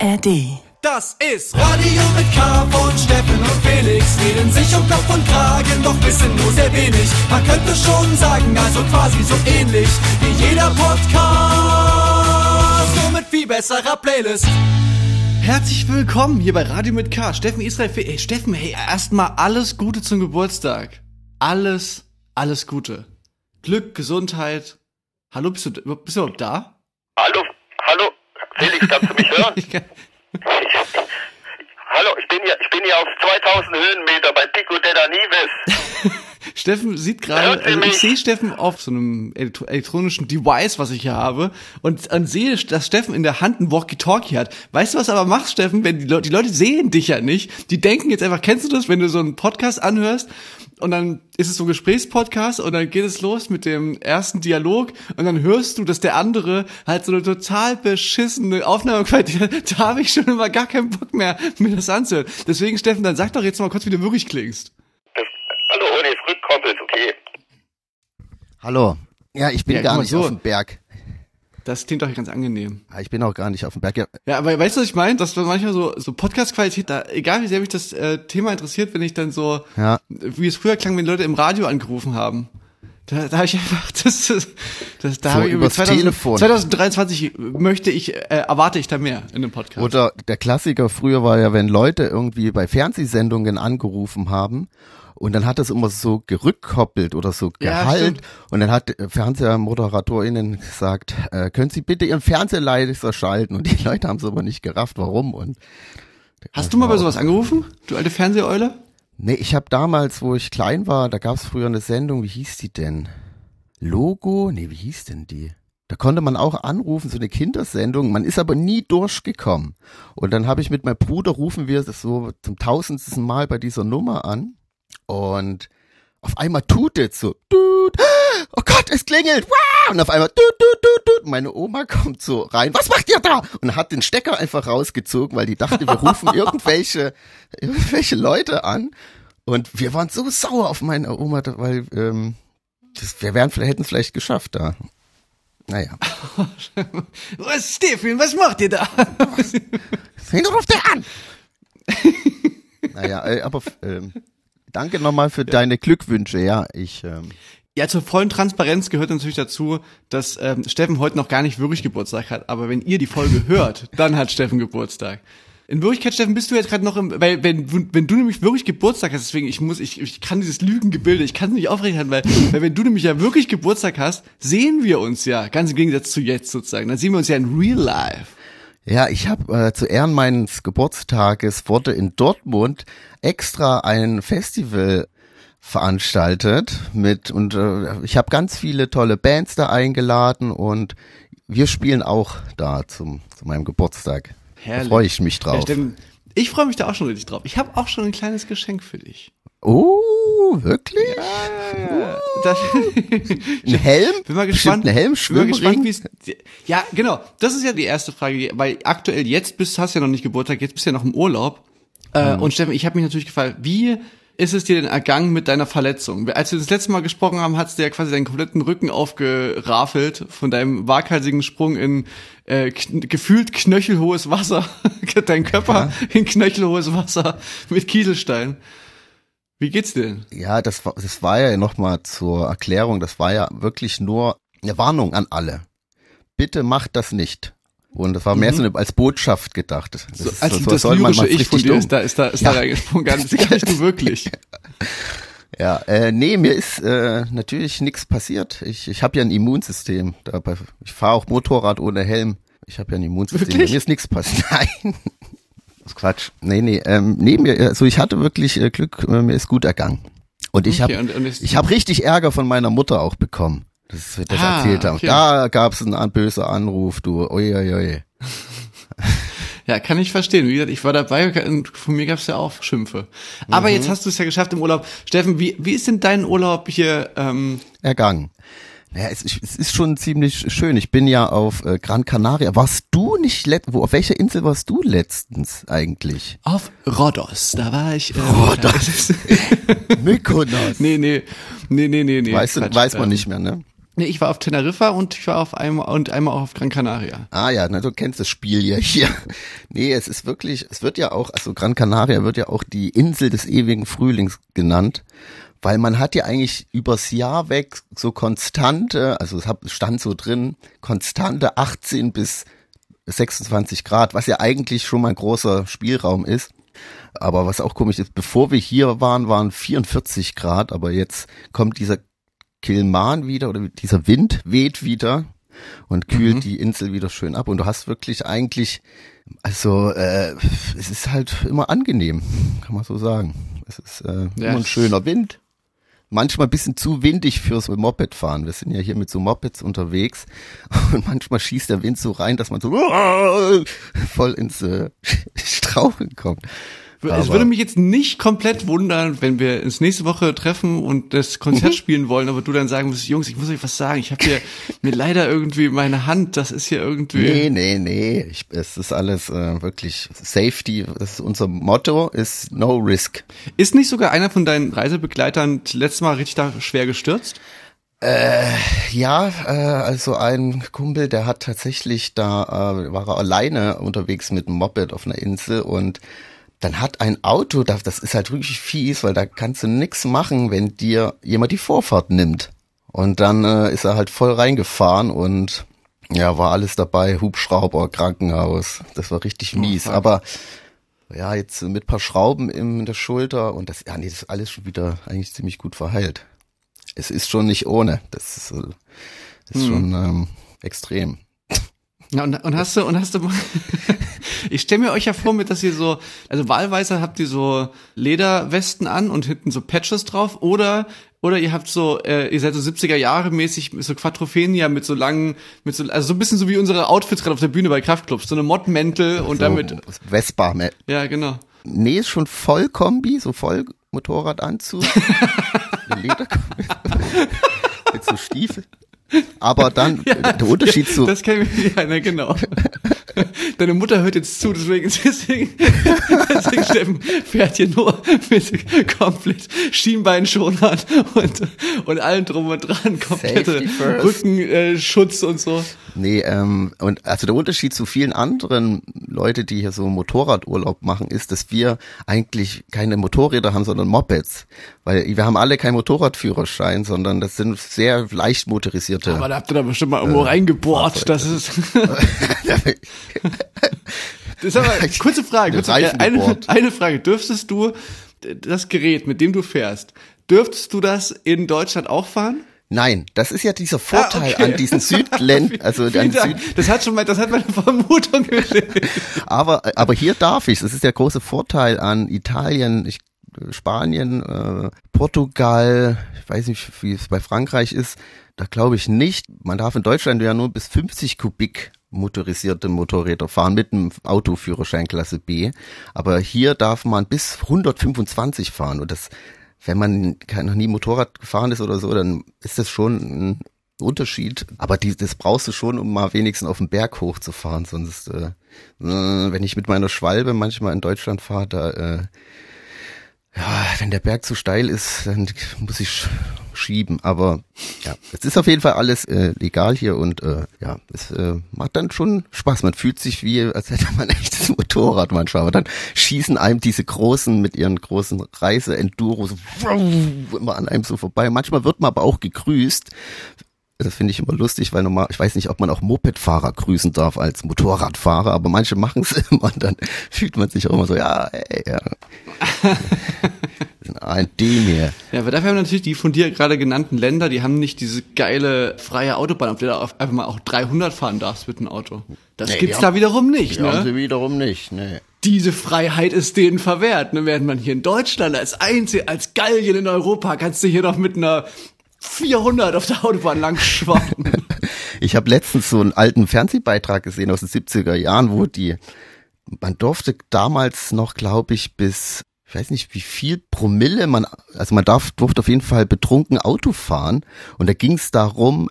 ARD. Das ist Radio mit K von Steffen und Felix. Reden sich um Kopf und Kragen, doch wissen nur sehr wenig. Man könnte schon sagen, also quasi so ähnlich wie jeder Podcast. Nur mit viel besserer Playlist. Herzlich willkommen hier bei Radio mit K. Steffen Israel. Ey, Steffen, hey, erstmal alles Gute zum Geburtstag. Alles, alles Gute. Glück, Gesundheit. Hallo, bist du, bist du überhaupt da? Hallo, Felix, kannst du mich hören? Ich kann- hallo, ich bin hier, ich bin hier auf 2000 Höhenmeter bei Pico della Nives. Steffen sieht gerade, also ich sehe Steffen auf so einem elektro elektronischen Device, was ich hier habe, und, und sehe, dass Steffen in der Hand ein Walkie-Talkie hat. Weißt du, was aber machst, Steffen? Wenn die, Le die Leute sehen dich ja nicht, die denken jetzt einfach, kennst du das, wenn du so einen Podcast anhörst und dann ist es so ein Gesprächspodcast und dann geht es los mit dem ersten Dialog und dann hörst du, dass der andere halt so eine total beschissene Aufnahmequalität hat. Da habe ich schon immer gar keinen Bock mehr, mir das anzuhören. Deswegen, Steffen, dann sag doch jetzt mal kurz, wie du wirklich klingst. Hallo, ohne Rückkoppel, ist okay. Hallo. Ja, ich bin Ja, gar nicht so. auf dem Berg. Das klingt doch ganz angenehm. Ah, Ich bin auch gar nicht auf dem Berg. Ja, Ja, aber weißt du, was ich meine? Dass man manchmal so, so Podcast-Qualität, da, egal wie sehr mich das äh, Thema interessiert, wenn ich dann so, Ja. wie es früher klang, wenn Leute im Radio angerufen haben. Da, da habe ich einfach, das, das, das da So habe ich übers Telefon. 2023 möchte ich, äh, erwarte ich da mehr in dem Podcast. Oder der Klassiker früher war ja, wenn Leute irgendwie bei Fernsehsendungen angerufen haben und dann hat das immer so gerückkoppelt oder so Ja, Gehalt stimmt. und dann hat äh, FernsehmoderatorInnen gesagt, äh, können Sie bitte Ihren Fernseher leiser schalten und die Leute haben es aber nicht gerafft, warum und Hast du mal bei sowas angerufen? Du alte Fernseheule? Nee, ich habe damals, wo ich klein war, da gab's früher eine Sendung, wie hieß die denn? Logo? Nee, wie hieß denn die? Da konnte man auch anrufen, so eine Kindersendung. Man ist aber nie durchgekommen. Und dann habe ich mit meinem Bruder, rufen wir das so zum tausendsten Mal bei dieser Nummer an. Und auf einmal tut es so. Tut. Oh Gott, es klingelt. Wow! Und auf einmal tut, tut, tut, tut. Meine Oma kommt so rein. Was macht ihr da? Und hat den Stecker einfach rausgezogen, weil die dachte, wir rufen irgendwelche, irgendwelche Leute an. Und wir waren so sauer auf meine Oma, weil ähm, das, wir wären, hätten es vielleicht geschafft da. Naja. Was, Stefan, was macht ihr da? Wen ruft der an? naja, äh, aber ähm, danke nochmal für deine Glückwünsche. Ja, ich ähm, Ja, zur vollen Transparenz gehört natürlich dazu, dass ähm, Steffen heute noch gar nicht wirklich Geburtstag hat. Aber wenn ihr die Folge hört, dann hat Steffen Geburtstag. In Wirklichkeit, Steffen, bist du jetzt gerade noch im, weil wenn, wenn du nämlich wirklich Geburtstag hast, deswegen, ich muss, ich, ich kann dieses Lügengebilde, ich kann es nicht aufrechnen, weil, weil wenn du nämlich ja wirklich Geburtstag hast, sehen wir uns ja, ganz im Gegensatz zu jetzt sozusagen, dann sehen wir uns ja in real life. Ja, ich habe äh, zu Ehren meines Geburtstages wurde in Dortmund extra ein Festival veranstaltet mit und äh, ich habe ganz viele tolle Bands da eingeladen und wir spielen auch da zum zu meinem Geburtstag. Da Herrlich. freue ich mich Ja, drauf. Steffen, ich freue mich da auch schon richtig drauf. Ich habe auch schon ein kleines Geschenk für dich. Oh, wirklich? Das, Ein Helm? Bin mal gespannt. Ein Helm, Bin mal gespannt, Schwimmring? Ja, genau. Das ist ja die erste Frage, weil aktuell jetzt bist, hast ja noch nicht Geburtstag, jetzt bist du ja noch im Urlaub. Äh, Mhm. und Steffen, ich habe mich natürlich gefragt, wie ist es dir denn ergangen mit deiner Verletzung? Als wir das letzte Mal gesprochen haben, hast du ja quasi deinen kompletten Rücken aufgerafelt von deinem waghalsigen Sprung in äh, kn gefühlt knöchelhohes Wasser, dein Körper in knöchelhohes Wasser mit Kieselstein. Wie geht's denn? Ja, das war, das war ja nochmal zur Erklärung, das war ja wirklich nur eine Warnung an alle. Bitte macht das nicht. Und das war mehr so eine, als Botschaft gedacht. Das, Mhm. So, ist- also so das soll man lyrische mal Ich von richtig dir dumm. ist da, ist da, ist Ja. da reingesprungen. Gar nicht du wirklich. Ja, äh, nee, mir ist äh, natürlich nichts passiert. Ich, ich habe ja ein Immunsystem. Dabei, ich fahre auch Motorrad ohne Helm. Ich habe ja ein Immunsystem. Wirklich? Mir ist nichts passiert. Nein. Quatsch. Nee, nee, ähm, nee, mir, also ich hatte wirklich äh, Glück, äh, mir ist gut ergangen. Und ich Okay, habe ich hab richtig Ärger von meiner Mutter auch bekommen. Das wird das Ah, erzählt haben. okay. Da gab's einen an- böser Anruf, du. Ui, ui, ui. Ja, kann ich verstehen. Wie gesagt, ich war dabei und von mir gab's ja auch Schimpfe. Aber Mhm. jetzt hast du es ja geschafft im Urlaub. Steffen, wie, wie ist denn dein Urlaub hier? Ähm, Ergangen. Naja, es, es ist schon ziemlich schön. Ich bin ja auf äh, Gran Canaria. Warst du nicht let wo, auf welcher Insel warst du letztens eigentlich? auf Rhodos. Da war ich. Ähm, Rhodos. Mykonos. nee, nee, nee, nee, nee, nee. weißt du, Quatsch. weiß man Ähm, nicht mehr, ne? Nee, ich war auf Teneriffa und ich war auf einmal und einmal auch auf Gran Canaria. Ah ja, na, du kennst das Spiel ja hier. Nee, es ist wirklich, es wird ja auch, also Gran Canaria wird ja auch die Insel des ewigen Frühlings genannt, weil man hat ja eigentlich übers Jahr weg so konstante, also es stand so drin, konstante 18 bis 26 Grad, was ja eigentlich schon mal ein großer Spielraum ist. Aber was auch komisch ist, bevor wir hier waren, waren 44 Grad, aber jetzt kommt dieser Kilman wieder oder dieser Wind weht wieder und kühlt die Insel wieder schön ab. Und du hast wirklich eigentlich, also äh, es ist halt immer angenehm, kann man so sagen. Es ist äh, Ja. immer ein schöner Wind. Manchmal ein bisschen zu windig fürs Mopedfahren. Wir sind ja hier mit so Mopeds unterwegs und manchmal schießt der Wind so rein, dass man so voll ins äh, Straucheln kommt. Es Aber- würde mich jetzt nicht komplett wundern, wenn wir uns nächste Woche treffen und das Konzert spielen wollen, aber du dann sagen musst, Jungs, ich muss euch was sagen, ich habe hier mir leider irgendwie meine Hand, das ist hier irgendwie. Nee, nee, nee. Ich, es ist alles äh, wirklich Safety. Das ist unser Motto, ist no risk. Ist nicht sogar einer von deinen Reisebegleitern letztes Mal richtig da schwer gestürzt? Ja, äh, also ein Kumpel, der hat tatsächlich da, äh, war er alleine unterwegs mit dem Moped auf einer Insel und dann hat ein Auto, das das ist halt wirklich fies, weil da kannst du nix machen, wenn dir jemand die Vorfahrt nimmt. Und dann äh, ist er halt voll reingefahren und ja, war alles dabei, Hubschrauber, Krankenhaus. Das war richtig mies. fuck. Aber ja, jetzt mit paar Schrauben in der Schulter und das, ja, nee, das ist alles schon wieder eigentlich ziemlich gut verheilt. Es ist schon nicht ohne. Das ist, äh, das ist schon ähm, extrem. Ja, und, und hast du, und hast du, ich stelle mir euch ja vor, mit, dass ihr so, also wahlweise habt ihr so Lederwesten an und hinten so Patches drauf oder, oder ihr habt so, äh, ihr seid so 70er Jahre mäßig, so Quattrophenia mit so langen, mit so, also so ein bisschen so wie unsere Outfits gerade auf der Bühne bei Kraftclubs, so eine Mottmäntel und so damit, Vespa, ne? ja, genau. Nee, ist schon voll Kombi, so voll Motorradanzug. Lederkombi. mit so Stiefel. Aber dann, der Unterschied zu, Das kenne ich, ja, na, genau. Deine Mutter hört jetzt zu, deswegen, deswegen, deswegen Steffen fährt hier nur mit komplett Schienbeinschonern und, und allem drum und dran, komplette. Rückenschutz äh, und so. Nee, ähm, und also der Unterschied zu vielen anderen Leute, die hier so Motorradurlaub machen, ist, dass wir eigentlich keine Motorräder haben, sondern Mopeds. Weil wir haben alle keinen Motorradführerschein, sondern das sind sehr leicht motorisierte. Aber da habt ihr da bestimmt mal irgendwo reingebohrt. Das ist, das ist aber, kurze Frage, kurze, äh, eine, eine Frage. Dürftest du das Gerät, mit dem du fährst, dürftest du das in Deutschland auch fahren? Nein, das ist ja dieser Vorteil Ah, okay. an diesen Südländern, also an Süd. Das hat schon mal, das hat meine Vermutung geschehen. aber aber hier darf ich. Das ist der große Vorteil an Italien, ich, Spanien, äh, Portugal. Ich weiß nicht, wie es bei Frankreich ist. Da glaube ich nicht. Man darf in Deutschland ja nur bis 50 Kubik motorisierte Motorräder fahren mit einem Autoführerschein Klasse B. Aber hier darf man bis 125 fahren und das wenn man noch nie Motorrad gefahren ist oder so, dann ist das schon ein Unterschied. Aber die, das brauchst du schon, um mal wenigstens auf den Berg hochzufahren. Sonst, äh, äh, wenn ich mit meiner Schwalbe manchmal in Deutschland fahre, da, äh, ja, wenn der Berg zu steil ist, dann muss ich sch- schieben. Aber ja, es ist auf jeden Fall alles äh, legal hier und äh, ja, es äh, macht dann schon Spaß. Man fühlt sich wie, als hätte man ein echtes Motorrad manchmal. Aber dann schießen einem diese großen mit ihren großen Reise-Enduros immer an einem so vorbei. Manchmal wird man aber auch gegrüßt. Das finde ich immer lustig, weil normal, ich weiß nicht, ob man auch Mopedfahrer grüßen darf als Motorradfahrer, aber manche machen es immer und dann fühlt man sich auch immer so, ja, ey, ja. Ein D mir. Ja, aber dafür haben natürlich die von dir gerade genannten Länder, die haben nicht diese geile freie Autobahn, auf der du einfach mal auch 300 fahren darfst mit dem Auto. Das Nee, gibt's da haben- wiederum nicht, Die haben ne? sie wiederum nicht, ne. Diese Freiheit ist denen verwehrt, ne? Während man hier in Deutschland als Einzel, als Gallien in Europa kannst du hier noch mit einer 400 auf der Autobahn lang schwappen. Ich habe letztens so einen alten Fernsehbeitrag gesehen aus den 70er Jahren, wo die, man durfte damals noch, glaube ich, bis, ich weiß nicht, wie viel Promille man, also man darf, durfte auf jeden Fall betrunken Auto fahren. Und da ging es darum,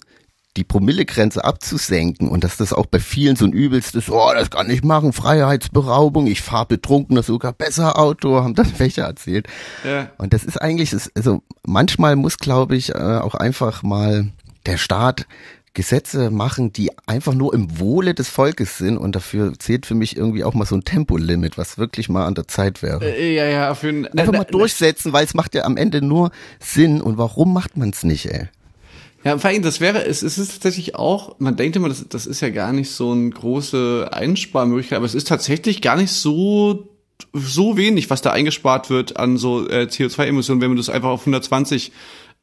die Promillegrenze abzusenken und dass das auch bei vielen so ein übelstes, oh, das kann ich machen, Freiheitsberaubung, ich fahre betrunken, das sogar besser Auto, haben dann welche erzählt. Ja. Und das ist eigentlich, also manchmal muss, glaube ich, äh, auch einfach mal der Staat Gesetze machen, die einfach nur im Wohle des Volkes sind und dafür zählt für mich irgendwie auch mal so ein Tempolimit, was wirklich mal an der Zeit wäre. Äh, ja, ja, für ein, Einfach äh, mal durchsetzen, weil es macht ja am Ende nur Sinn und warum macht man es nicht, ey? Ja, vor allem, das wäre, es, ist tatsächlich auch, man denkt immer, das, das ist ja gar nicht so eine große Einsparmöglichkeit, aber es ist tatsächlich gar nicht so so wenig, was da eingespart wird an so äh, CO2-Emissionen, wenn man das einfach auf 120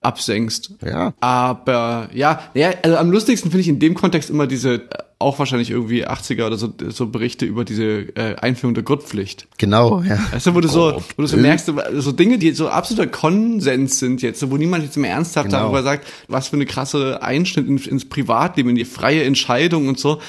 absenkst. Ja. Aber ja, ja, also am lustigsten finde ich in dem Kontext immer diese, äh, auch wahrscheinlich irgendwie 80er oder so, so Berichte über diese äh, Einführung der Gurtpflicht. Genau, ja. Weißt du, wo du so, wo du so merkst, so Dinge, die so absoluter Konsens sind jetzt, wo niemand jetzt mehr ernsthaft Genau. darüber sagt, was für eine krasse Einschnitt ins, ins Privatleben, in die freie Entscheidung und so,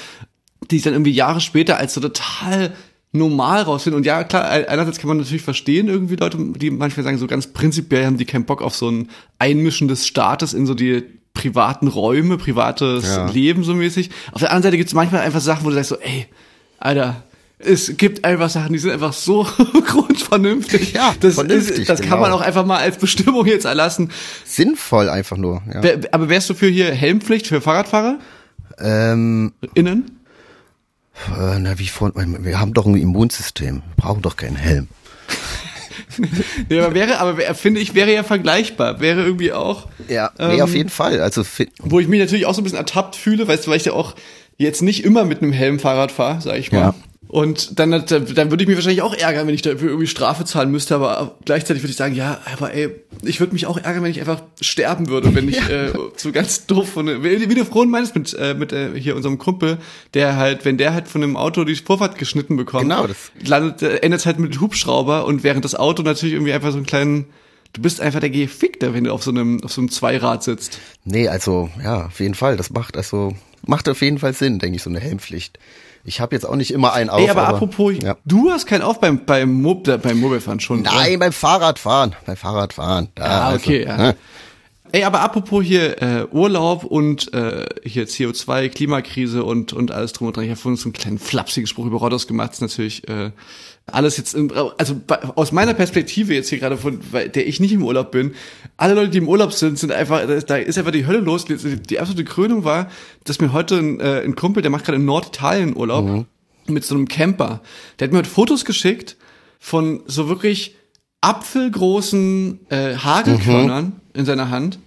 die dann irgendwie Jahre später als so total normal rausfinden. Und ja, klar, einerseits kann man natürlich verstehen, irgendwie Leute, die manchmal sagen, so ganz prinzipiell haben die keinen Bock auf so ein Einmischen des Staates in so die privaten Räume, privates Ja. Leben so mäßig. Auf der anderen Seite gibt es manchmal einfach Sachen, wo du sagst so, ey, Alter, es gibt einfach Sachen, die sind einfach so grundvernünftig. Ja, das vernünftig, ist, das kann genau. man auch einfach mal als Bestimmung jetzt erlassen. Sinnvoll einfach nur, ja. Aber wärst du für hier Helmpflicht für Fahrradfahrer? Ähm, Innen? Äh, na, wie vor, wir haben doch ein Immunsystem, wir brauchen doch keinen Helm. Nee, aber wäre, aber finde ich, wäre ja vergleichbar. Wäre irgendwie auch. Ja, nee, ähm, auf jeden Fall. Also Wo ich mich natürlich auch so ein bisschen ertappt fühle, weißt du, weil ich ja auch jetzt nicht immer mit einem Helm Fahrrad fahre, sag ich mal. Ja. Und dann, dann würde ich mich wahrscheinlich auch ärgern, wenn ich dafür irgendwie Strafe zahlen müsste, aber gleichzeitig würde ich sagen, ja, aber ey, ich würde mich auch ärgern, wenn ich einfach sterben würde, wenn ich äh, so ganz doof von wie wie du vorhin meinst mit äh, mit äh, hier unserem Kumpel, der halt, wenn der halt von einem Auto die Vorfahrt geschnitten bekommt, Genau, landet äh, endet halt mit Hubschrauber und während das Auto natürlich irgendwie einfach so einen kleinen Du bist einfach der Gefickter, wenn du auf so einem auf so einem Zweirad sitzt. nee, also ja, auf jeden Fall. Das macht also macht auf jeden Fall Sinn, denke ich, so eine Helmpflicht. Ich habe jetzt auch nicht immer einen auf. Ey, aber, apropos, ja. du hast keinen auf beim beim, Mob, äh, beim Mobilefahren schon. oder? Nein, beim Fahrradfahren. Beim Fahrradfahren. Da, Ah, also, okay, ja. ne? Ey, aber apropos hier äh, Urlaub und äh, hier CO2, Klimakrise und und alles drum und dran. Ich habe vorhin so einen kleinen flapsigen Spruch über Rodos gemacht. Das ist natürlich äh, alles jetzt, im, also bei, aus meiner Perspektive jetzt hier gerade von, weil der ich nicht im Urlaub bin, alle Leute, die im Urlaub sind, sind einfach, da ist einfach die Hölle los. Die, die absolute Krönung war, dass mir heute ein, äh, ein Kumpel, der macht gerade in Norditalien Urlaub mit so einem Camper. Der hat mir heute Fotos geschickt von so wirklich apfelgroßen äh, Hagelkörnern in seiner Hand.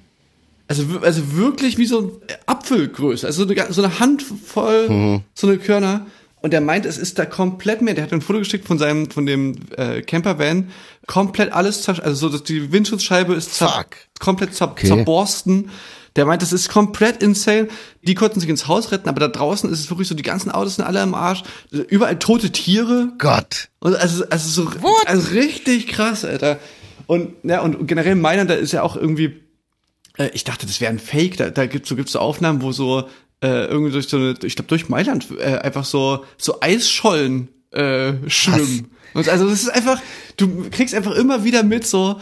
Also, also wirklich wie so ein Apfelgröße. Also so eine, so eine Handvoll so eine Körner. Und der meint, es ist da komplett mehr. Der hat ein Foto geschickt von seinem, von dem äh, Campervan. Komplett alles zersch also so, dass die Windschutzscheibe ist zer Fuck. komplett zer Okay. zerborsten. Der meint, das ist komplett insane. Die konnten sich ins Haus retten, aber da draußen ist es wirklich so, die ganzen Autos sind alle im Arsch. Überall tote Tiere. Gott. Und also, also so also richtig krass, Alter. Und ja, und generell Mailand, da ist ja auch irgendwie, äh, ich dachte, das wäre ein Fake. Da, da gibt's so gibt's so Aufnahmen, wo so äh, irgendwie durch so eine, ich glaube durch Mailand äh, einfach so so Eisschollen äh, schwimmen. Und also das ist einfach, du kriegst einfach immer wieder mit so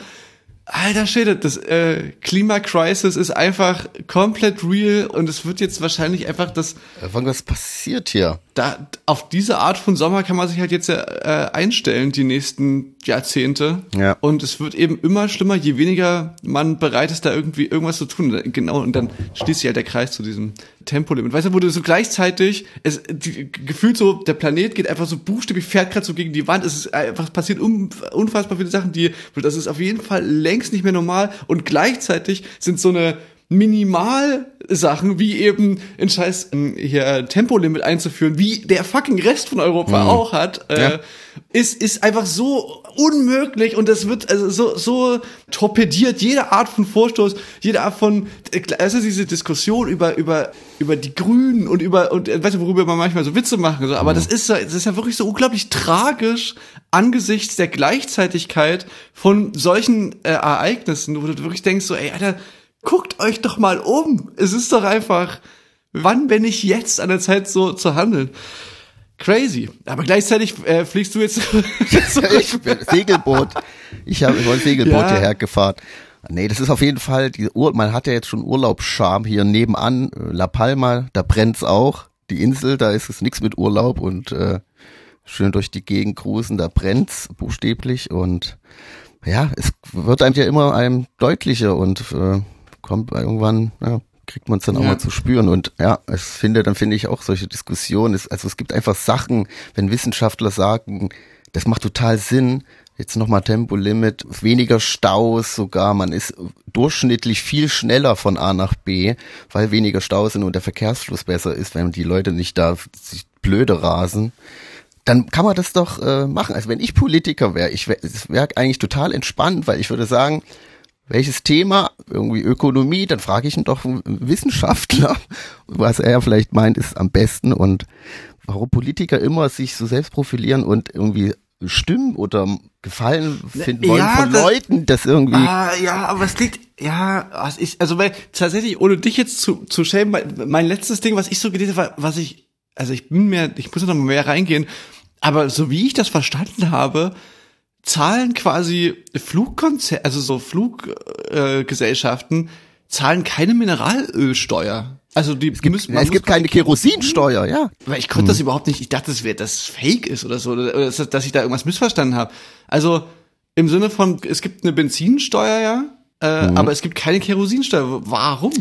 Alter Schäde, das äh, Klimacrisis ist einfach komplett real und es wird jetzt wahrscheinlich einfach das Irgendwas passiert hier. da auf diese Art von Sommer kann man sich halt jetzt ja, äh, einstellen, die nächsten Jahrzehnte. Ja. Und es wird eben immer schlimmer, je weniger man bereit ist, da irgendwie irgendwas zu tun. Genau, und dann schließt sich halt der Kreis zu diesem Tempolimit. Weißt du, wo du so gleichzeitig, es die, gefühlt so, der Planet geht einfach so buchstäblich, fährt gerade so gegen die Wand. Es ist einfach passiert um, unfassbar viele Sachen, die, das ist auf jeden Fall längst nicht mehr normal. Und gleichzeitig sind so eine Minimalsachen, wie eben in Scheiß ähm, hier Tempolimit einzuführen, wie der fucking Rest von Europa auch hat, äh, Ja. ist ist einfach so unmöglich und das wird also so so torpediert jede Art von Vorstoß, jede Art von also diese Diskussion über über über die Grünen und über und äh, weißt du worüber man manchmal so Witze machen, so, aber das ist so- das ist ja wirklich so unglaublich tragisch angesichts der Gleichzeitigkeit von solchen äh, Ereignissen, wo du wirklich denkst so, ey, Alter, guckt euch doch mal um. Es ist doch einfach, wann bin ich jetzt an der Zeit so zu handeln? Crazy. Aber gleichzeitig äh, fliegst du jetzt ich bin Segelboot. Ich habe ich wollte Segelboot Ja. hierher gefahren. Nee, das ist auf jeden Fall, die Ur man hat ja jetzt schon Urlaubsscham hier nebenan, äh, La Palma, da brennt's auch. Die Insel, da ist es nichts mit Urlaub und äh, schön durch die Gegend cruisen, da brennt's buchstäblich und ja, es wird einem ja immer einem deutlicher und äh, kommt irgendwann, ja, kriegt man es dann auch Ja. mal zu spüren. Und ja, ich finde, dann finde ich auch solche Diskussionen, es, also es gibt einfach Sachen, wenn Wissenschaftler sagen, das macht total Sinn, jetzt nochmal Tempolimit, weniger Staus sogar, man ist durchschnittlich viel schneller von A nach B, weil weniger Staus sind und der Verkehrsfluss besser ist, wenn die Leute nicht da sich blöde rasen dann kann man das doch äh, machen. Also wenn ich Politiker wäre, ich wäre wär eigentlich total entspannt, weil ich würde sagen, welches Thema, irgendwie Ökonomie, dann frage ich ihn doch einen Wissenschaftler, was er vielleicht meint, ist am besten. Und warum Politiker immer sich so selbst profilieren und irgendwie Stimmen oder Gefallen finden wollen Ja, von das- Leuten, das irgendwie Ah, ja, aber es liegt, ja, was ich, also weil tatsächlich, ohne dich jetzt zu, zu schämen, mein, mein letztes Ding, was ich so gelesen habe, was ich, also ich bin mir, ich muss noch mal mehr reingehen, aber so wie ich das verstanden habe, zahlen quasi Flugkonzerne, also so Fluggesellschaften, äh, zahlen keine Mineralölsteuer. Also die müssen, ja, man es gibt keine Kerosinsteuer, ja. weil ich konnte das überhaupt nicht. Ich dachte, das wäre, das fake ist oder so, oder, oder dass, dass ich da irgendwas missverstanden habe. Also im Sinne von, es gibt eine Benzinsteuer, ja, äh, aber es gibt keine Kerosinsteuer. Warum?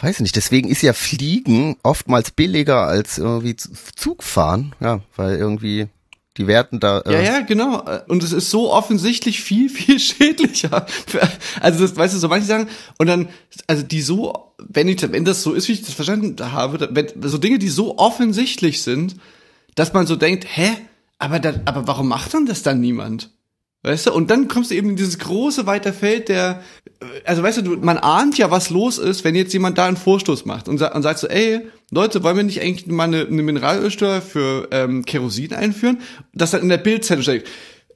Weiß nicht, deswegen ist ja Fliegen oftmals billiger als irgendwie Zug fahren, ja, weil irgendwie die Werten da äh, Ja, ja, genau. Und es ist so offensichtlich viel, viel schädlicher. Also das, weißt du, so manche sagen, und dann, also die so, wenn ich, wenn das so ist, wie ich das verstanden habe, wenn, so Dinge, die so offensichtlich sind, dass man so denkt, hä, aber da, aber warum macht dann das dann niemand? Weißt du? Und dann kommst du eben in dieses große weite Feld der, also weißt du, man ahnt ja, was los ist, wenn jetzt jemand da einen Vorstoß macht und, sa und sagt so, ey, Leute, wollen wir nicht eigentlich mal eine, eine Mineralölsteuer für ähm, Kerosin einführen? Das dann in der Bildzeitung steht,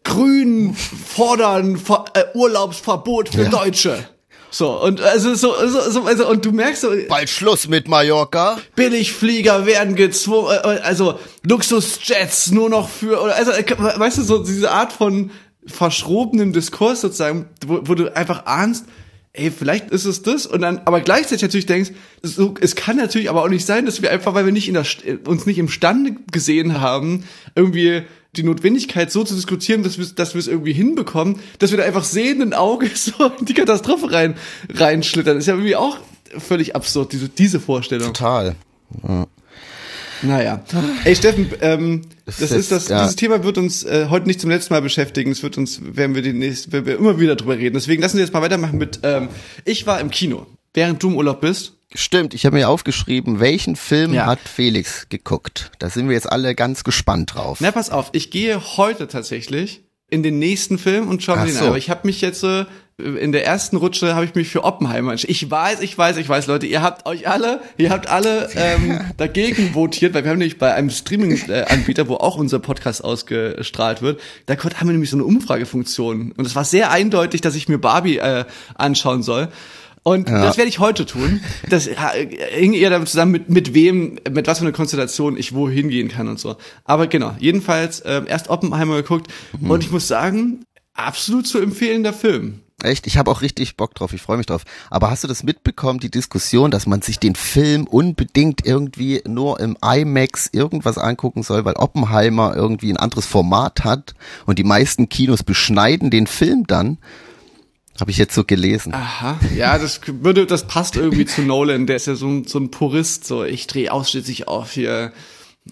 Grünen fordern Ver äh, Urlaubsverbot für Ja. Deutsche. So, und also so, so, so also, und du merkst so, bald Schluss mit Mallorca. Billigflieger werden gezwungen, äh, also Luxusjets nur noch für, oder also, äh, weißt du, so diese Art von verschrobenem Diskurs sozusagen, wo, wo du einfach ahnst, ey, vielleicht ist es das und dann, aber gleichzeitig natürlich denkst, so, es kann natürlich aber auch nicht sein, dass wir einfach, weil wir nicht in der, uns nicht imstande gesehen haben, irgendwie die Notwendigkeit so zu diskutieren, dass wir dass wir es irgendwie hinbekommen, dass wir da einfach sehenden Auges so in die Katastrophe rein reinschlittern. Ist ja irgendwie auch völlig absurd, diese, diese Vorstellung. Total. Naja. Ey, Steffen, ähm, das, Das ist das, ja. dieses Thema wird uns äh, heute nicht zum letzten Mal beschäftigen. Es wird uns, werden wir demnächst, werden wir immer wieder drüber reden. Deswegen lassen wir jetzt mal weitermachen mit, ähm, ich war im Kino, während du im Urlaub bist. Stimmt, ich habe mir aufgeschrieben, welchen Film Ja. hat Felix geguckt? Da sind wir jetzt alle ganz gespannt drauf. Na, pass auf, ich gehe heute tatsächlich in den nächsten Film und schaue mir den so. an. Aber ich habe mich jetzt äh, in der ersten Rutsche habe ich mich für Oppenheimer entschieden. Ich weiß, ich weiß, ich weiß, Leute, ihr habt euch alle, ihr habt alle ähm, dagegen votiert, weil wir haben nämlich bei einem Streaming-Anbieter, wo auch unser Podcast ausgestrahlt wird, da haben wir nämlich so eine Umfragefunktion. Und es war sehr eindeutig, dass ich mir Barbie äh, anschauen soll. Und das werde ich heute tun. Das äh, hing eher damit zusammen, mit, mit wem, mit was für eine Konstellation ich wohin gehen kann und so. Aber genau, jedenfalls äh, erst Oppenheimer geguckt und ich muss sagen, absolut zu empfehlender Film. Echt, ich habe auch richtig Bock drauf, ich freue mich drauf. Aber hast du das mitbekommen, die Diskussion, dass man sich den Film unbedingt irgendwie nur im IMAX irgendwas angucken soll, weil Oppenheimer irgendwie ein anderes Format hat und die meisten Kinos beschneiden den Film dann? Habe ich jetzt so gelesen. Aha, ja, das würde, das passt irgendwie zu Nolan. Der ist ja so so ein Purist. So, ich drehe ausschließlich auf hier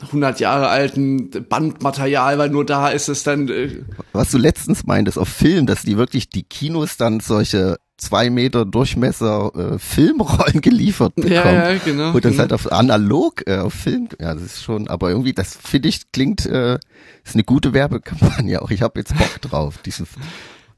100 Jahre alten Bandmaterial, weil nur da ist es dann. Äh, Was du letztens meintest auf Film, dass die wirklich die Kinos dann solche zwei Meter Durchmesser äh, Filmrollen geliefert bekommen. Ja, ja, genau, Und das genau. halt auf analog, äh, auf Film, ja, das ist schon, aber irgendwie, das finde ich, klingt, äh, ist eine gute Werbekampagne auch. Ich habe jetzt Bock drauf. Diesen,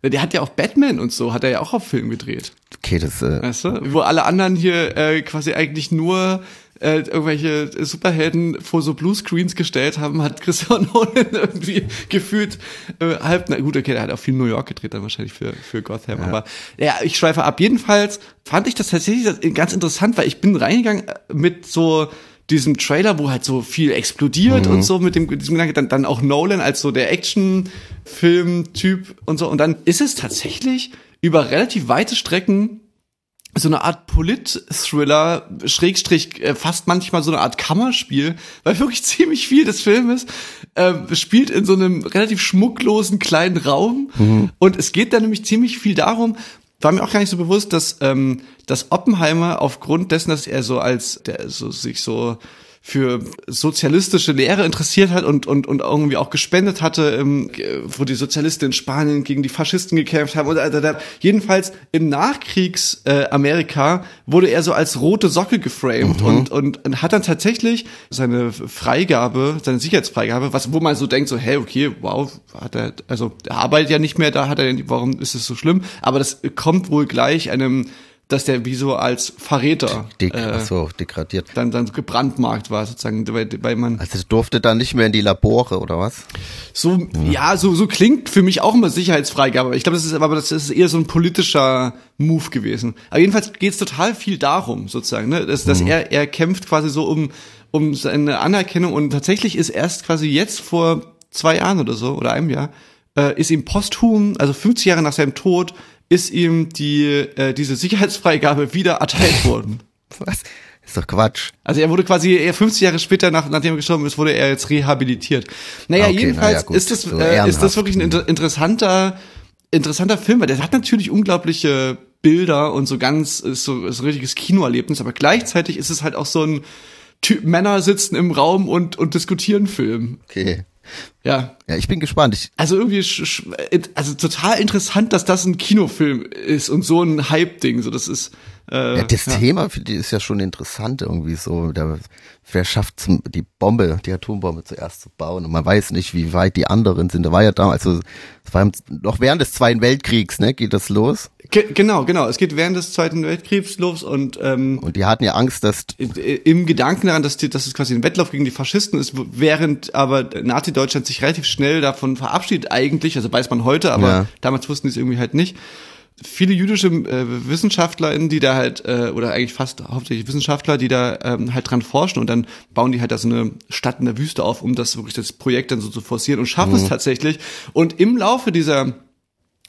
der hat ja auch Batman und so, hat er ja auch auf Film gedreht. okay, das, äh, Weißt du? Wo alle anderen hier äh, quasi eigentlich nur äh, irgendwelche Superhelden vor so Bluescreens gestellt haben, hat Christian Nolan irgendwie gefühlt äh, halb, na gut, okay, der hat auch viel New York gedreht dann wahrscheinlich für, für Gotham, aber ja, ich schweife ab. Jedenfalls fand ich das tatsächlich ganz interessant, weil ich bin reingegangen mit so diesem Trailer, wo halt so viel explodiert und so mit dem diesem Gedanke, dann, dann auch Nolan als so der Action-Film-Typ und so. Und dann ist es tatsächlich über relativ weite Strecken so eine Art Polit-Thriller, Schrägstrich, äh, fast manchmal so eine Art Kammerspiel, weil wirklich ziemlich viel des Filmes äh, spielt in so einem relativ schmucklosen kleinen Raum. Und es geht da nämlich ziemlich viel darum, war mir auch gar nicht so bewusst, dass, ähm, dass Oppenheimer aufgrund dessen, dass er so als, der so sich so für sozialistische Lehre interessiert hat und, und, und irgendwie auch gespendet hatte, ähm, wo die Sozialisten in Spanien gegen die Faschisten gekämpft haben. Und äh, jedenfalls im Nachkriegs-Amerika äh, wurde er so als rote Socke geframed Mhm. und, und, und hat dann tatsächlich seine Freigabe, seine Sicherheitsfreigabe, was wo man so denkt, so, hey, okay, wow, hat er, also er arbeitet ja nicht mehr, da hat er, warum ist es so schlimm? Aber das kommt wohl gleich einem, dass der wie so als Verräter Dek äh, so, degradiert. dann, dann gebrandmarkt war sozusagen, weil, weil man Also durfte dann nicht mehr in die Labore oder was? so ja so so klingt für mich auch immer Sicherheitsfreigabe. Ich glaube, das ist aber das ist eher so ein politischer Move gewesen. Aber jedenfalls geht es total viel darum sozusagen, ne, dass, dass er er kämpft quasi so um um seine Anerkennung und tatsächlich ist erst quasi jetzt vor zwei Jahren oder so oder einem Jahr äh, ist ihm posthum, also 50 Jahre nach seinem Tod, ist ihm die äh, diese Sicherheitsfreigabe wieder erteilt worden. Was? Ist doch Quatsch. Also er wurde quasi eher 50 Jahre später, nach, nachdem er gestorben ist, wurde er jetzt rehabilitiert. Naja, Okay, jedenfalls naja, gut. ist das So äh, ist das wirklich ein inter interessanter interessanter Film, weil der hat natürlich unglaubliche Bilder und so ganz ist so ist so ein richtiges Kinoerlebnis, aber gleichzeitig ist es halt auch so ein Typ Männer sitzen im Raum und und diskutieren Film. Okay. Ja. Ja, ich bin gespannt. Ich, Also irgendwie, also total interessant, dass das ein Kinofilm ist und so ein Hype-Ding. So, das ist. Äh, ja, das Thema finde ich ist ja schon interessant irgendwie so. Da, wer schafft die Bombe, die Atombombe zuerst zu bauen? Und man weiß nicht, wie weit die anderen sind. Da war ja damals, also es war noch während des Zweiten Weltkriegs, ne, geht das los. Ge genau, genau. Es geht während des Zweiten Weltkriegs los und ähm, Und die hatten ja Angst, dass im Gedanken daran, dass, die, dass es quasi ein Wettlauf gegen die Faschisten ist, während aber Nazi-Deutschland sich relativ schnell davon verabschiedet eigentlich, also weiß man heute, aber Ja. damals wussten die es irgendwie halt nicht. Viele jüdische äh, WissenschaftlerInnen, die da halt, äh, oder eigentlich fast hauptsächlich Wissenschaftler, die da ähm, halt dran forschen und dann bauen die halt da so eine Stadt in der Wüste auf, um das wirklich das Projekt dann so zu forcieren und schaffen es tatsächlich. Und im Laufe dieser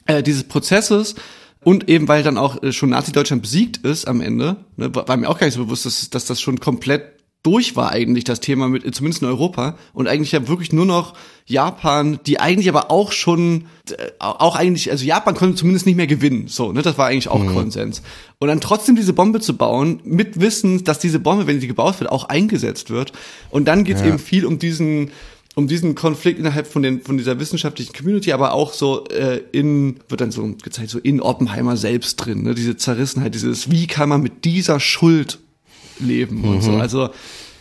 äh, dieses Prozesses und eben weil dann auch äh, schon Nazi-Deutschland besiegt ist am Ende, ne, war war mir auch gar nicht so bewusst, dass, dass das schon komplett durch war eigentlich das Thema mit zumindest in Europa. Und eigentlich ja wirklich nur noch Japan, die eigentlich aber auch schon äh, auch eigentlich also Japan konnte zumindest nicht mehr gewinnen, so, ne, das war eigentlich auch Konsens. Und dann trotzdem diese Bombe zu bauen mit Wissen, dass diese Bombe, wenn sie gebaut wird, auch eingesetzt wird. Und dann geht's eben viel um diesen um diesen Konflikt innerhalb von den von dieser wissenschaftlichen Community, aber auch so äh, in wird dann so gezeigt so in Oppenheimer selbst drin, ne? diese Zerrissenheit, dieses wie kann man mit dieser Schuld leben und so. Also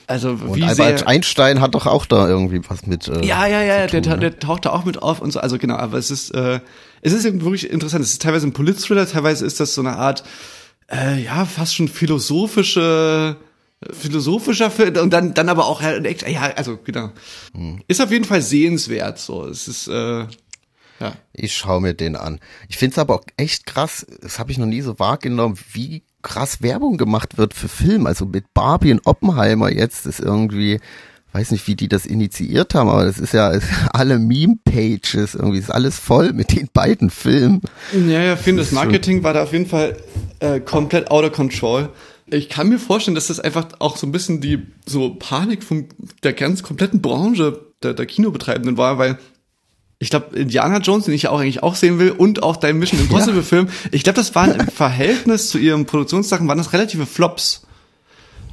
also und wie Albert sehr Einstein hat doch auch da irgendwie was mit. Äh, ja, ja, ja, zu der, tun, ne? der taucht da auch mit auf und so. Also genau, aber es ist, äh, es ist eben wirklich interessant. Es ist teilweise ein Polit-Thriller, teilweise ist das so eine Art, äh, ja, fast schon philosophische, philosophischer Film und dann, dann aber auch halt echt, ja, also genau. Hm. Ist auf jeden Fall sehenswert. So, es ist, äh, ja. Ich schaue mir den an. Ich finde es aber auch echt krass, das habe ich noch nie so wahrgenommen, wie krass Werbung gemacht wird für Film. Also mit Barbie und Oppenheimer jetzt ist irgendwie, weiß nicht, wie die das initiiert haben, aber das ist ja ist alle Meme-Pages, irgendwie ist alles voll mit den beiden Filmen. Ja, ja, finde, das schon- Marketing war da auf jeden Fall äh, komplett out of control. Ich kann mir vorstellen, dass das einfach auch so ein bisschen die so Panik von der ganz kompletten Branche der, der Kinobetreibenden war, weil ich glaube, Indiana Jones, den ich ja auch eigentlich auch sehen will, und auch dein Mission Impossible Film, ich glaube, das waren im Verhältnis zu ihren Produktionssachen, waren das relative Flops.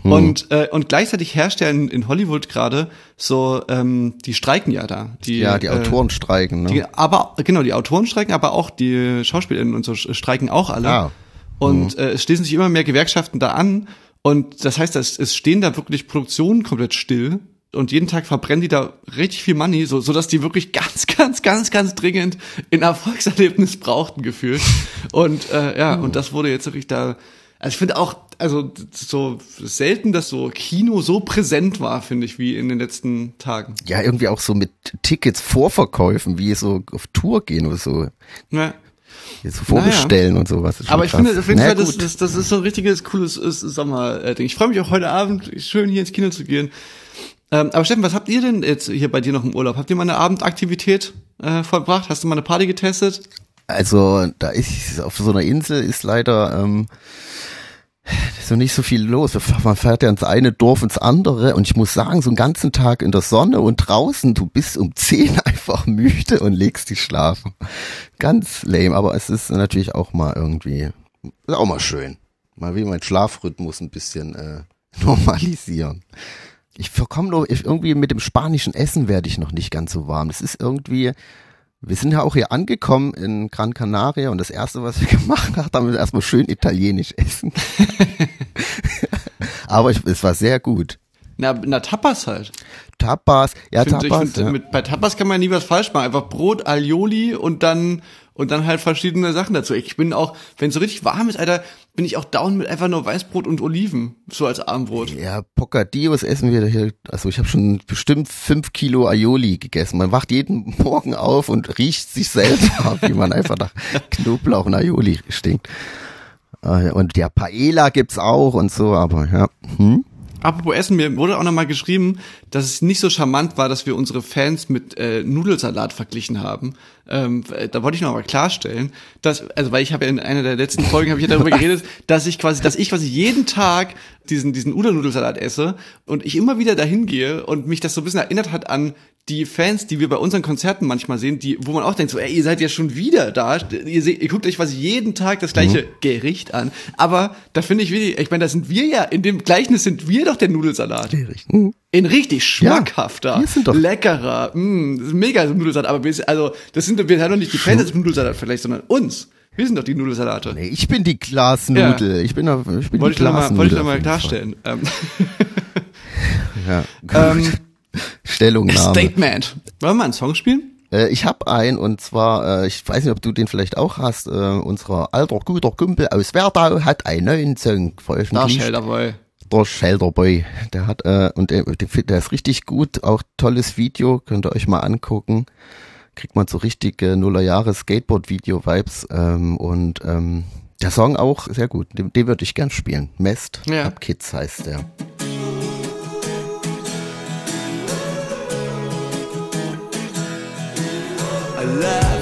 Und, äh, und gleichzeitig herrscht ja in, in Hollywood gerade so, ähm, die streiken ja da. Die, Ja, die äh, Autoren streiken, ne? die, aber genau, die Autoren streiken, aber auch die SchauspielerInnen und so streiken auch alle. Ah. Und äh, es schließen sich immer mehr Gewerkschaften da an. Und das heißt, es, es stehen da wirklich Produktionen komplett still. Und jeden Tag verbrennen die da richtig viel Money, so, so dass die wirklich ganz, ganz, ganz, ganz dringend ein Erfolgserlebnis brauchten, gefühlt. Und äh, ja, und das wurde jetzt wirklich da. Also ich finde auch, also so selten, dass so Kino so präsent war, finde ich, wie in den letzten Tagen. Ja, irgendwie auch so mit Tickets Vorverkäufen, wie so auf Tour gehen oder so. Ja. Jetzt vorbestellen und sowas. Aber ich krass. finde auf jeden Fall, das, das, das ist so ein richtiges, cooles äh, Sommerding. Ich freue mich auch heute Abend, schön hier ins Kino zu gehen. Ähm, aber Steffen, was habt ihr denn jetzt hier bei dir noch im Urlaub? Habt ihr mal eine Abendaktivität äh, vollbracht? Hast du mal eine Party getestet? Also da ist auf so einer Insel ist leider ähm, so nicht so viel los. Man fährt ja ins eine Dorf ins andere und ich muss sagen, so einen ganzen Tag in der Sonne und draußen, du bist um zehn einfach müde und legst dich schlafen. Ganz lame, aber es ist natürlich auch mal irgendwie, ist auch mal schön. Mal wie mein Schlafrhythmus ein bisschen äh, normalisieren. Ich verkomme nur, irgendwie mit dem spanischen Essen werde ich noch nicht ganz so warm. Das ist irgendwie, wir sind ja auch hier angekommen in Gran Canaria und das erste, was wir gemacht haben, haben wir erstmal schön italienisch essen. Aber ich, es war sehr gut. Na, na, Tapas halt. Tapas, ja, find, Tapas. find, ja. mit, bei Tapas kann man nie was falsch machen. Einfach Brot, Alioli und dann und dann halt verschiedene Sachen dazu. Ich bin auch, wenn es so richtig warm ist, Alter, bin ich auch down mit einfach nur Weißbrot und Oliven, so als Abendbrot. Ja, Pocadillos essen wir hier. Also ich habe schon bestimmt fünf Kilo Aioli gegessen. Man wacht jeden Morgen auf und riecht sich selbst ab, wie man einfach nach Knoblauch und Aioli stinkt. Äh, Und ja, Paella gibt's auch und so, aber ja. Hm? Apropos Essen, mir wurde auch nochmal geschrieben, dass es nicht so charmant war, dass wir unsere Fans mit äh, Nudelsalat verglichen haben. Ähm, äh, da wollte ich noch mal klarstellen, dass, also weil ich habe ja in einer der letzten Folgen habe ich ja darüber geredet, dass ich quasi, dass ich quasi jeden Tag diesen diesen Udernudelsalat esse und ich immer wieder dahin gehe und mich das so ein bisschen erinnert hat an die Fans, die wir bei unseren Konzerten manchmal sehen, die, wo man auch denkt, so, ey, ihr seid ja schon wieder da. Ihr, seht, ihr guckt euch quasi jeden Tag das gleiche Mhm. Gericht an. Aber da finde ich wirklich, ich meine, da sind wir ja, in dem Gleichnis sind wir doch der Nudelsalat. Hm. In richtig schmackhafter, doch- leckerer, mh, ist mega Nudelsalat. Aber wir, sind- also, das sind, wir haben doch nicht die Fans des Nudelsalat vielleicht, sondern uns. Wir sind doch die Nudelsalate. Nee, ich bin die Glasnudel. Ich bin, ich bin Wollte die ich noch mal, Glasnudel. wollte ich noch mal auf jeden klarstellen. Ähm. Ja. ähm, Stellungnahme. Statement. Wollen wir mal einen Song spielen? Äh, ich habe einen und zwar, äh, ich weiß nicht, ob du den vielleicht auch hast. Äh, unser alter guter Kumpel aus Werdau hat einen neuen Song veröffentlicht. Shelterboy. der Shelterboy. Der hat äh, und der, der, der ist richtig gut. Auch tolles Video, könnt ihr euch mal angucken. Kriegt man so richtige Nullerjahre Skateboard-Video-Vibes ähm, und ähm, der Song auch sehr gut. Den, den würde ich gern spielen. Mest Ja. Up Kids heißt der. Love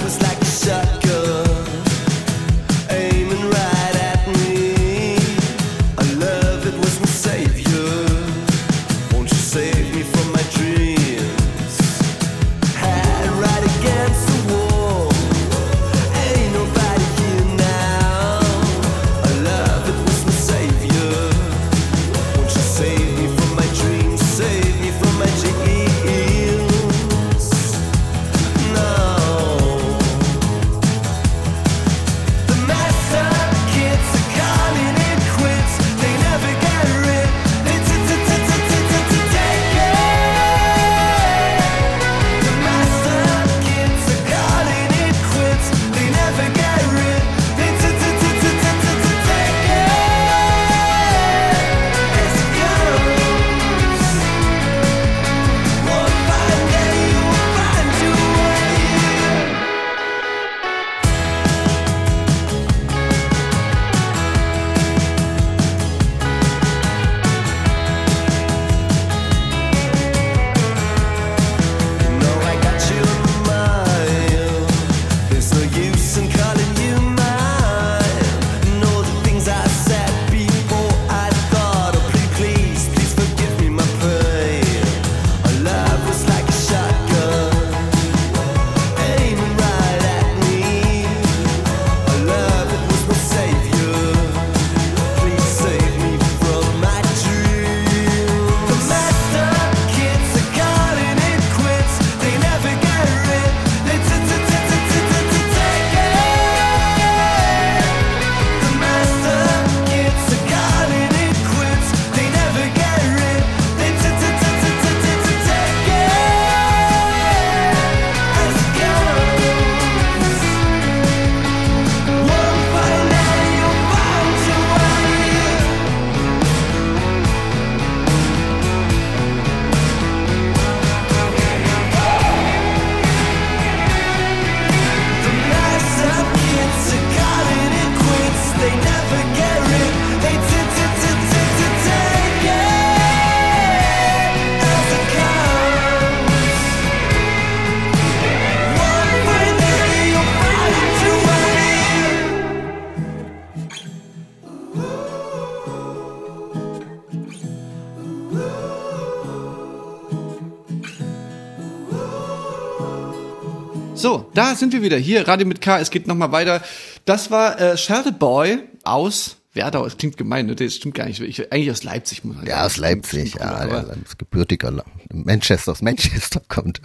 da sind wir wieder. Hier, Radio mit K, es geht nochmal weiter. Das war äh, Sheltered Boy aus Werdau. Es klingt gemein, ne? Das stimmt gar nicht. Ich, eigentlich aus Leipzig. Muss man Ja, sagen. aus Leipzig, ja, ist gebürtiger Manchester, aus Manchester kommt.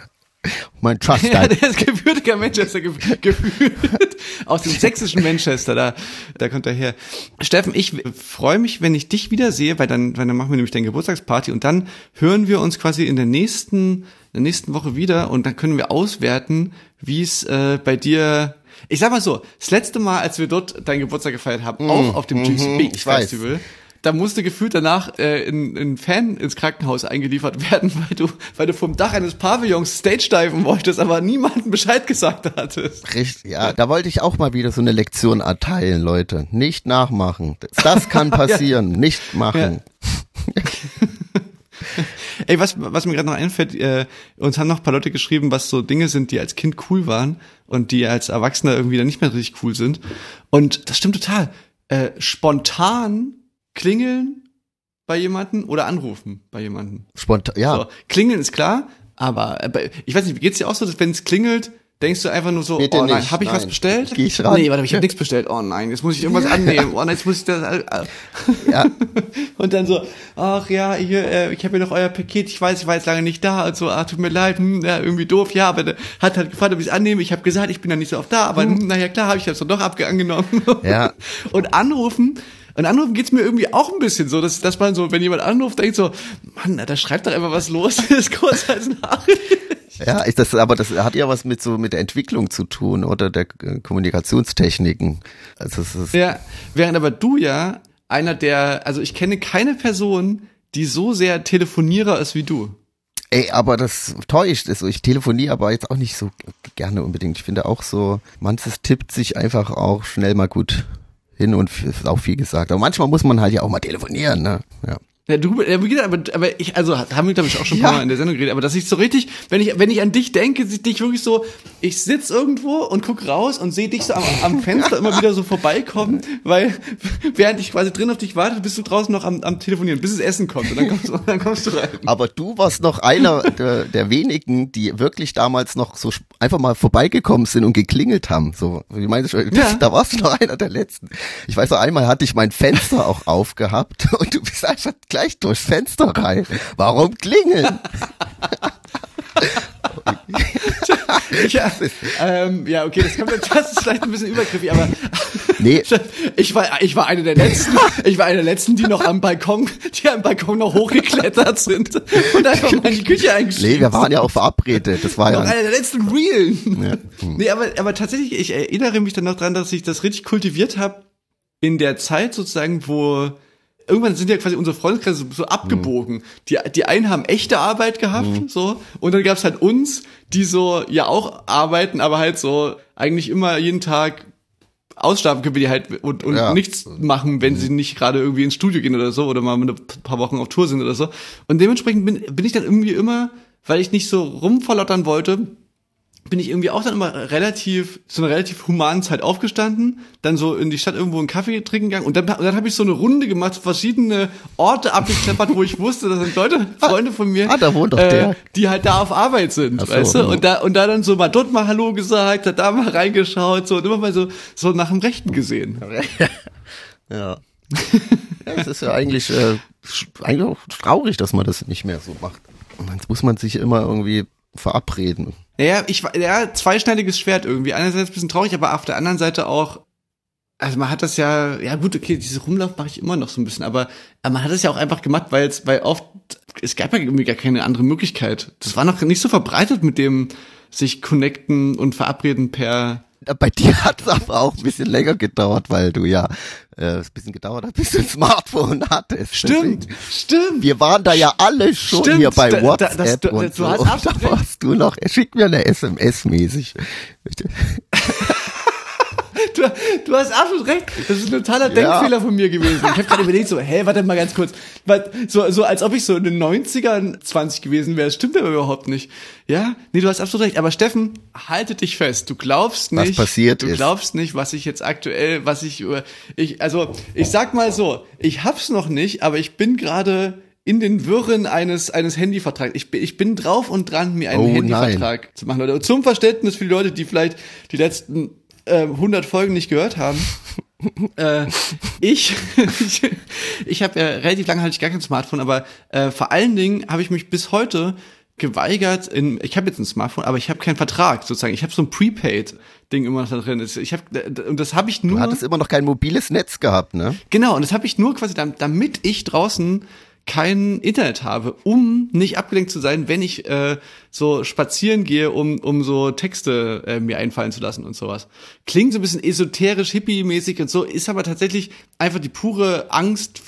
Mein Trust Ja, der ist gebürtiger Manchester ge gefühlt. Aus dem sächsischen Manchester, da, da kommt er her. Steffen, ich freue mich, wenn ich dich wiedersehe, weil dann, weil dann machen wir nämlich deine Geburtstagsparty und dann hören wir uns quasi in der nächsten, in der nächsten Woche wieder und dann können wir auswerten, wie es äh, bei dir ich sag mal so, das letzte Mal, als wir dort deinen Geburtstag gefeiert haben, auch auf dem Juicy Beat Mm, ich weiß. Da musste gefühlt danach äh, ein, ein Fan ins Krankenhaus eingeliefert werden, weil du, weil du vom Dach eines Pavillons Stage diven wolltest, aber niemandem Bescheid gesagt hattest. Richtig, ja, da wollte ich auch mal wieder so eine Lektion erteilen, Leute. Nicht nachmachen. Das, kann passieren. Nicht machen. Ey, was, was mir gerade noch einfällt, äh, uns haben noch ein paar Leute geschrieben, was so Dinge sind, die als Kind cool waren und die als Erwachsener irgendwie dann nicht mehr richtig cool sind. Und das stimmt total. Äh, spontan klingeln bei jemanden oder anrufen bei jemanden. Spontan, ja. So, klingeln ist klar, aber äh, ich weiß nicht, wie geht's dir auch so, dass wenn es klingelt, denkst du einfach nur so, Bitte oh nein, habe ich was nein. bestellt? Geh ich ran? Nee, warte, ich habe nichts bestellt. Oh nein, jetzt muss ich irgendwas annehmen. Oh nein, jetzt muss ich das Ja. und dann so, ach ja, hier, äh, ich habe ja noch euer Paket, ich weiß, ich war jetzt lange nicht da und so, ah, tut mir leid, hm, ja, irgendwie doof, ja, aber hat halt gefragt, ob ich es annehme. Ich habe gesagt, ich bin da nicht so oft da, aber hm, naja, klar, habe ich das doch abge angenommen. Ja. Und anrufen, und anrufen geht's mir irgendwie auch ein bisschen so, dass, dass man so, wenn jemand anruft, denkt so, Mann, da schreibt doch einfach was los, das ist kurz als Nachricht. Ja, ist das, aber das hat ja was mit so mit der Entwicklung zu tun oder der äh, Kommunikationstechniken. Also es ist, Ja, während aber du ja einer der, also ich kenne keine Person, die so sehr Telefonierer ist wie du. ey, aber das täuscht es. Ich telefoniere aber jetzt auch nicht so gerne unbedingt. Ich finde auch so, manches tippt sich einfach auch schnell mal gut hin und auch viel gesagt. Aber manchmal muss man halt ja auch mal telefonieren, ne? Ja. Ja, du, ja, aber, aber ich, also haben wir glaube ich auch schon ein paar Ja. Mal in der Sendung geredet, aber dass ich so richtig, wenn ich, wenn ich an dich denke, sieht dich wirklich so, ich sitz irgendwo und guck raus und sehe dich so am, am Fenster immer wieder so vorbeikommen, weil während ich quasi drin auf dich warte, bist du draußen noch am, am Telefonieren, bis das Essen kommt und dann kommst du, dann kommst du rein. Aber du warst noch einer der, der wenigen, die wirklich damals noch so einfach mal vorbeigekommen sind und geklingelt haben. So, wie meinst du, Ja. da warst du noch einer der letzten. Ich weiß noch einmal hatte ich mein Fenster auch aufgehabt und du bist einfach gleich durchs Fenster rein. Warum klingeln? Ja, ähm, ja, okay, das, kommt, das ist vielleicht ein bisschen übergriffig, aber Nee, ich war, ich war eine der letzten, ich war eine der letzten, die noch am Balkon, die am Balkon noch hochgeklettert sind und einfach mal in die Küche eingestiegen nee, wir waren ja auch verabredet. Das war Noch ja, einer der letzten Realen. Nee, aber, aber tatsächlich, ich erinnere mich dann noch dran, dass ich das richtig kultiviert habe in der Zeit sozusagen, wo irgendwann sind ja quasi unsere Freundeskreise so, so abgebogen. Die, die einen haben echte Arbeit gehabt, so, und dann gab's halt uns, die so ja auch arbeiten, aber halt so eigentlich immer jeden Tag ausschlafen können wir die halt und, und Ja. nichts machen, wenn sie nicht gerade irgendwie ins Studio gehen oder so oder mal ein paar Wochen auf Tour sind oder so. Und dementsprechend bin, bin ich dann irgendwie immer, weil ich nicht so rumverlottern wollte, bin ich irgendwie auch dann immer relativ, zu einer relativ humanen Zeit aufgestanden, dann so in die Stadt irgendwo einen Kaffee trinken gegangen und dann, und dann habe ich so eine Runde gemacht, verschiedene Orte abgeklappert, wo ich wusste, das sind Leute, Freunde von mir, Ah, da wohnt doch äh, der. die halt da auf Arbeit sind, so, weißt du? ja. Und da, und da dann so mal dort mal Hallo gesagt, hat da mal reingeschaut, so und immer mal so, so nach dem Rechten gesehen. ja. ja. Es ist ja eigentlich, äh, eigentlich auch traurig, dass man das nicht mehr so macht. Jetzt muss man sich immer irgendwie verabreden. Ja, ich war, ja, zweischneidiges Schwert irgendwie. Einerseits ein bisschen traurig, aber auf der anderen Seite auch, also man hat das ja, ja gut, okay, diese Rumlauf mache ich immer noch so ein bisschen, aber äh, man hat es ja auch einfach gemacht, weil es, weil oft, es gab ja irgendwie gar keine andere Möglichkeit. Das war noch nicht so verbreitet mit dem sich connecten und verabreden per, Bei dir hat es aber auch ein bisschen länger gedauert, weil du ja äh, ein bisschen gedauert hat, bis du ein Smartphone hattest. stimmt, Deswegen- stimmt. Wir waren da ja alle schon Stimmt, hier bei da- da- WhatsApp das- du- und du so. hast und da warst du noch, er schickt mir eine SMS mäßig. Du, du hast absolut recht. Das ist ein totaler Denkfehler von mir gewesen. Ich habe gerade überlegt, so, hä, warte mal ganz kurz. Was, so, so als ob ich so in den 90ern 20 gewesen wäre. Das stimmt aber überhaupt nicht. Ja, nee, du hast absolut recht. Aber Steffen, halte dich fest. Du glaubst Was nicht, passiert du ist. glaubst nicht, was ich jetzt aktuell, was ich, über- ich, also, ich sag mal so, ich hab's noch nicht, aber ich bin gerade in den Wirren eines, eines Handyvertrags. Ich, bin- ich bin drauf und dran, mir einen Oh, Handyvertrag zu machen, Leute. Und zum Verständnis für die Leute, die vielleicht die letzten äh, 100 Folgen nicht gehört haben. äh, ich ich, ich habe ja relativ lange hatte ich gar kein Smartphone, aber äh, vor allen Dingen habe ich mich bis heute geweigert in ich habe jetzt ein Smartphone, aber ich habe keinen Vertrag sozusagen. Ich habe so ein Prepaid Ding immer noch da drin. Ich habe und das habe ich nur Du hattest immer noch kein mobiles Netz gehabt, ne? Genau, und das habe ich nur quasi, dam- damit ich draußen kein Internet habe, um nicht abgelenkt zu sein, wenn ich äh, so spazieren gehe, um, um so Texte äh, mir einfallen zu lassen und sowas. Klingt so ein bisschen esoterisch, hippie-mäßig und so, ist aber tatsächlich einfach die pure Angst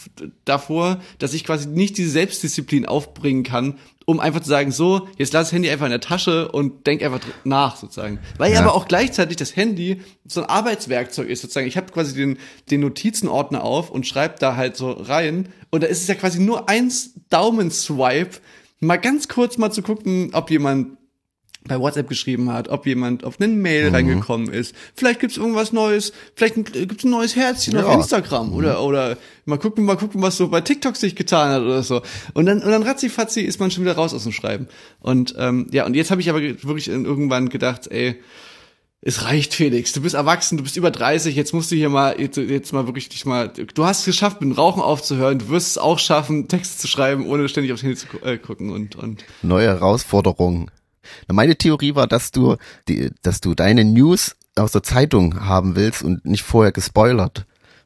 davor, dass ich quasi nicht diese Selbstdisziplin aufbringen kann, um einfach zu sagen, so, jetzt lass das Handy einfach in der Tasche und denk einfach nach, sozusagen. Weil Ja. aber auch gleichzeitig das Handy so ein Arbeitswerkzeug ist, sozusagen. Ich habe quasi den, den Notizenordner auf und schreibe da halt so rein. Und da ist es ja quasi nur eins Daumenswipe, mal ganz kurz mal zu gucken, ob jemand bei WhatsApp geschrieben hat, ob jemand auf eine Mail Mhm. reingekommen ist. Vielleicht gibt's irgendwas Neues, vielleicht ein- gibt's ein neues Herzchen Ja. auf Instagram oder oder mal gucken, mal gucken, was so bei TikTok sich getan hat oder so. Und dann und dann ratzifatzi ist man schon wieder raus aus dem Schreiben. Und ähm, ja, und jetzt habe ich aber wirklich irgendwann gedacht, ey, es reicht, Felix. Du bist erwachsen, du bist über 30, jetzt musst du hier mal, jetzt, jetzt mal wirklich dich mal, du hast es geschafft, mit dem Rauchen aufzuhören, du wirst es auch schaffen, Texte zu schreiben, ohne ständig aufs Handy zu äh, gucken und, und. Neue Herausforderungen. Meine Theorie war, dass du die, dass du deine News aus der Zeitung haben willst und nicht vorher gespoilert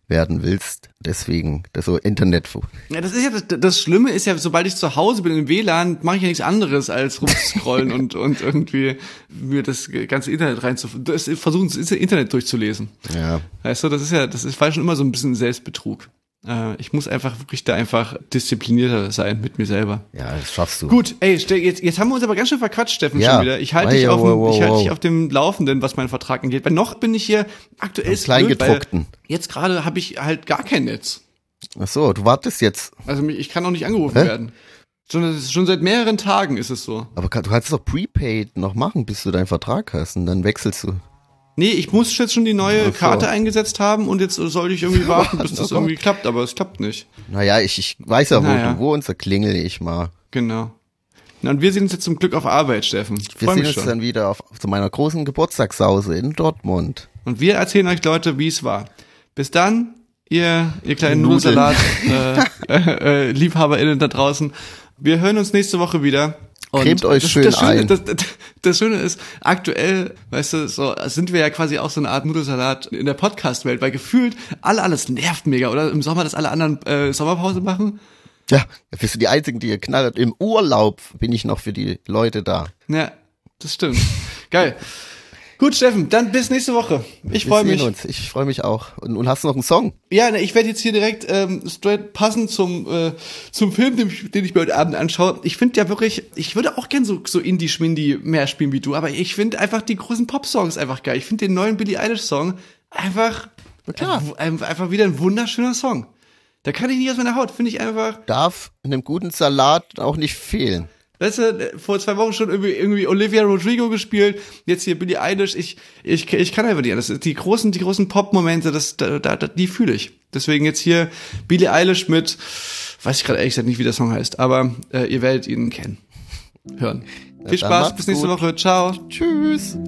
werden willst. Deswegen, das so Internet. Ja, das ist ja, das, das Schlimme ist ja, sobald ich zu Hause bin im WLAN, mache ich ja nichts anderes als rumscrollen und, und irgendwie mir das ganze Internet reinzu, das, versuchen, das Internet durchzulesen. Ja. Weißt du, das ist ja, das ist, war schon immer so ein bisschen Selbstbetrug. Äh, ich muss einfach wirklich da einfach disziplinierter sein mit mir selber. Ja, das schaffst du. Gut, ey, jetzt, jetzt haben wir uns aber ganz schön verquatscht, Steffen, Ja. schon wieder. Ich halte dich, auf, wow, dem, wow, ich halte wow. dich auf dem Laufenden, was meinen Vertrag angeht. Weil noch bin ich hier aktuell ist Kleingedruckten. Jetzt gerade habe ich halt gar kein Netz. Ach so, du wartest jetzt. Also ich kann auch nicht angerufen Hä? werden. Schon, schon seit mehreren Tagen ist es so. Aber du kannst doch Prepaid noch machen, bis du deinen Vertrag hast und dann wechselst du. Nee, ich muss jetzt schon die neue so. Karte eingesetzt haben und jetzt sollte ich irgendwie warten, bis Oh das Gott. irgendwie klappt, aber es klappt nicht. Naja, ich, ich weiß ja, wo Naja. du wohnst, da klingel ich mal. Genau. Na, und wir sehen uns jetzt zum Glück auf Arbeit, Steffen. Ich Wir sehen uns schon. dann wieder auf, zu meiner großen Geburtstagssause in Dortmund. Und wir erzählen euch, Leute, wie es war. Bis dann, ihr, ihr kleinen. Nudelsalat, äh, äh, äh, LiebhaberInnen da draußen. Wir hören uns nächste Woche wieder. Und Cremt euch das, schön das Schöne, ein. Das, das, Schöne ist, aktuell, weißt du, so sind wir ja quasi auch so eine Art Nudelsalat in der Podcast-Welt, weil gefühlt alle alles nervt mega, oder? Im Sommer, dass alle anderen äh, Sommerpause machen. Ja, bist du die Einzigen, die ihr knallt. Im Urlaub bin ich noch für die Leute da. Ja, das stimmt. Geil. Gut, Steffen, dann bis nächste Woche. Ich freue mich. Uns. Ich freue mich auch. Und, und hast du noch einen Song? Ja, ne, ich werde jetzt hier direkt ähm, straight passend zum äh, zum Film, den ich, den ich mir heute Abend anschaue. Ich finde ja wirklich, ich würde auch gern so so Indie Schmindi mehr spielen wie du, aber ich finde einfach die großen Pop-Songs einfach geil. Ich finde den neuen Billie Eilish Song einfach klar. ein- einfach wieder ein wunderschöner Song. Da kann ich nicht aus meiner Haut, finde ich einfach. Darf in einem guten Salat auch nicht fehlen. Weißt du, vor zwei Wochen schon irgendwie, irgendwie Olivia Rodrigo gespielt, jetzt hier Billie Eilish. Ich, ich, ich kann einfach nicht. Das die großen, die großen Pop-Momente, das, da, da, die fühle ich. Deswegen jetzt hier Billie Eilish mit, weiß ich gerade ehrlich gesagt nicht, wie der Song heißt, aber äh, ihr werdet ihn kennen, hören. Viel Spaß, bis nächste gut. Woche, ciao. Tschüss.